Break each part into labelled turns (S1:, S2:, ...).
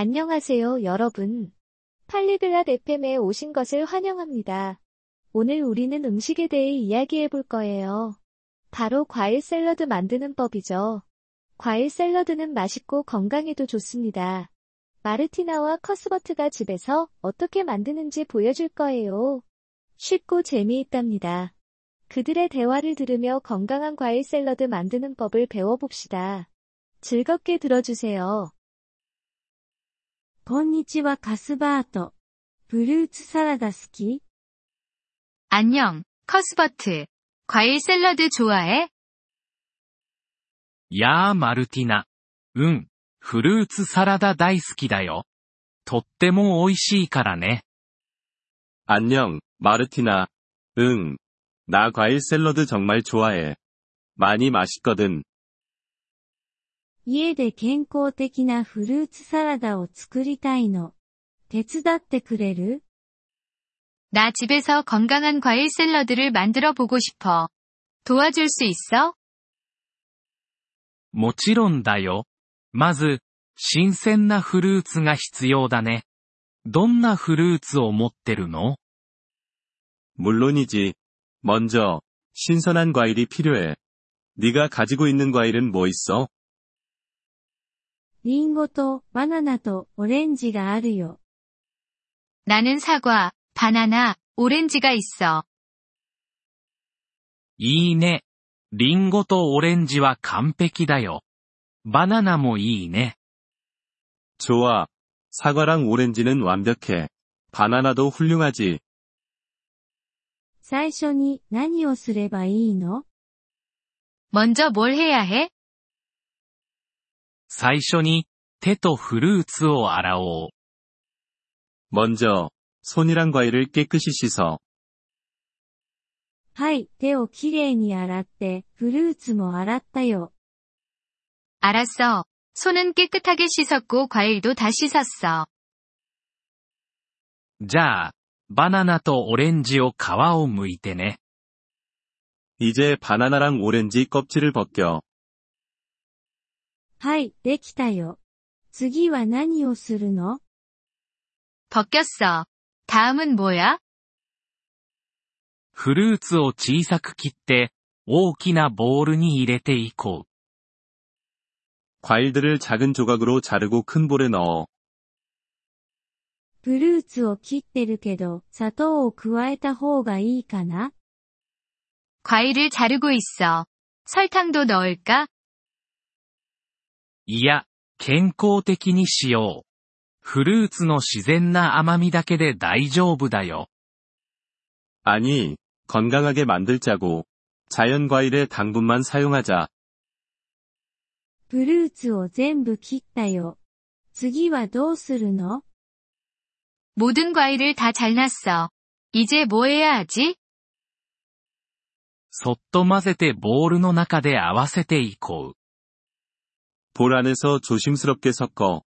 S1: 안녕하세요, 여러분. 팔리글랏 FM에 오신 것을 환영합니다. 오늘 우리는 음식에 대해 이야기해 볼 거예요. 바로 과일 샐러드 만드는 법이죠. 과일 샐러드는 맛있고 건강에도 좋습니다. 마르티나와 커스버트가 집에서 어떻게 만드는지 보여줄 거예요. 쉽고 재미있답니다. 그들의 대화를 들으며 건강한 과일 샐러드 만드는 법을 배워봅시다. 즐겁게 들어주세요.
S2: こんにちはカスバート。フルーツサラダ好き
S3: 안녕, 커스버트. 과일 샐러드 좋아해?
S4: やあマルティナ。うん、フルーツサラダ大好きだよ。とっても美味しいからね。
S5: 안녕, 마르티나. 응. 나 과일 샐러드 정말 좋아해. 많이 맛있거든.
S2: 家で健康的なフルーツサラダを作りたいの。手伝ってくれる
S3: 나 집에서 건강한 과일 샐러드를 만들어 보고 싶어. 도와줄 수 있어?
S4: もちろんだよ。まず、新鮮なフルーツが必要だね。どんなフルーツを持ってるの
S5: 물론이지. 먼저, 신선한 과일이 필요해. 네가 가지고 있는 과일은 뭐 있어?
S2: リンゴとバナナとオレンジがあるよ。
S3: 나는 사과, 바나나, 오렌지가 있어.
S4: いいね。リンゴとオレンジは完璧だよ。バナナもいいね。
S5: 좋아. 사과랑 오렌지는 완벽해. 바나나도 훌륭하지.
S2: 最初に何をすればいいの
S3: 먼저 뭘 해야 해?
S4: 最初に、手とフルーツを洗おう。
S5: 먼저, 손이랑 과일을 깨끗이 씻어.
S2: はい、手をきれいに洗って、フルーツも洗ったよ。
S3: 알았어. 손은 깨끗하게 씻었고 과일도 다 씻었어.
S4: じゃあ、バナナとオレンジを皮を剥いてね。
S5: 이제 바나나랑 오렌지 껍질을 벗겨.
S2: はい、できたよ。次は何をするの
S3: 벗겼어. 다음은 뭐야?
S4: フルーツを小さく切って、大きなボウルに入れていこう。
S5: 과일들을 작은 조각으로 자르고 큰 볼에 넣어.
S2: フルーツを切ってるけど、砂糖を加えた方がいいかな
S3: 과일을 자르고 있어. 설탕도 넣을까?
S4: いや、健康的にしよう。フルーツの自然な甘みだけで大丈夫だよ。
S5: 아니, 건강하게 만들자고. 자연 과일의 당분만 사용하자.
S2: フルーツを全部切ったよ。次はどうするの
S3: 모든 과일을 다 잘랐어. 이제 뭐 해야 하지?
S4: そっと混ぜてボウルの中で合わせていこう。
S5: 볼 안에서 조심스럽게 섞어.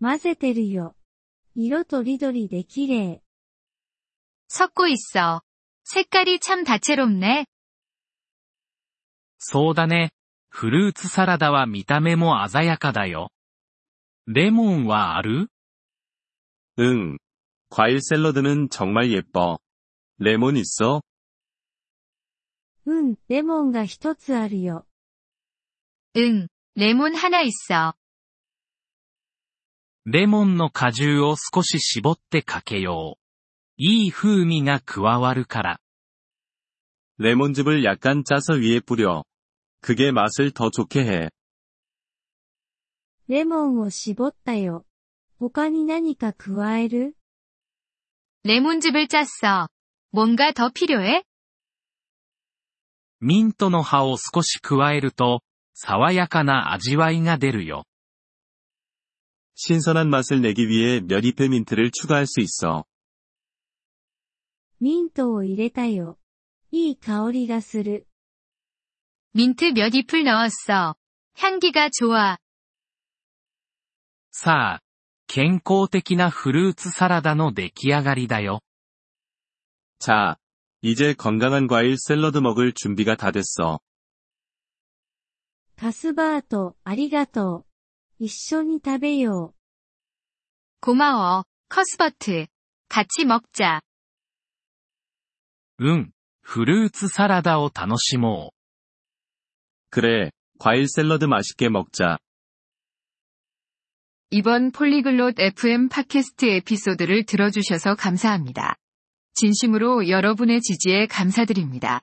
S2: 混ぜてるよ。色とりどりで綺麗。
S3: 섞고 있어. 색깔이 참 다채롭네.
S4: そうだね。フルーツサラダは見た目も鮮やかだよ。レモンはある
S5: 응. 과일 샐러드는 정말 예뻐. 레몬 있어?
S2: うん、レモンが一つあるよ。
S3: 응, 레몬 하나 있어.
S4: レモンの果汁を少し絞ってかけよう。いい風味が加わるから。
S5: 레몬즙을 약간 짜서 위에 뿌려. 그게 맛을 더 좋게 해.
S2: レモンを絞ったよ。他に何か加える
S3: 레몬즙을 짰어. 뭔가 더 필요해?
S4: ミントの葉を少し加えると、 爽やかな味わいが出るよ。
S5: 신선한 맛을 내기 위해 몇 잎의 민트를 추가할 수 있어.
S2: ミントを入れたよ。いい香りがする。
S3: 민트 몇 잎을 넣었어. 향기가 좋아.
S4: さあ、健康的なフルーツサラダの出来上がりだよ。
S5: 자, 이제 건강한 과일 샐러드 먹을 준비가 다 됐어.
S2: カスバート、ありがとう。 一緒に食べよ
S3: 고마워, 커스버트. 같이 먹자.
S4: うん。フルーツサラダを楽しも
S5: 그래, 과일 샐러드 맛있게 먹자.
S3: 이번 폴리글롯 FM 팟캐스트 에피소드를 들어주셔서 감사합니다. 진심으로 여러분의 지지에 감사드립니다.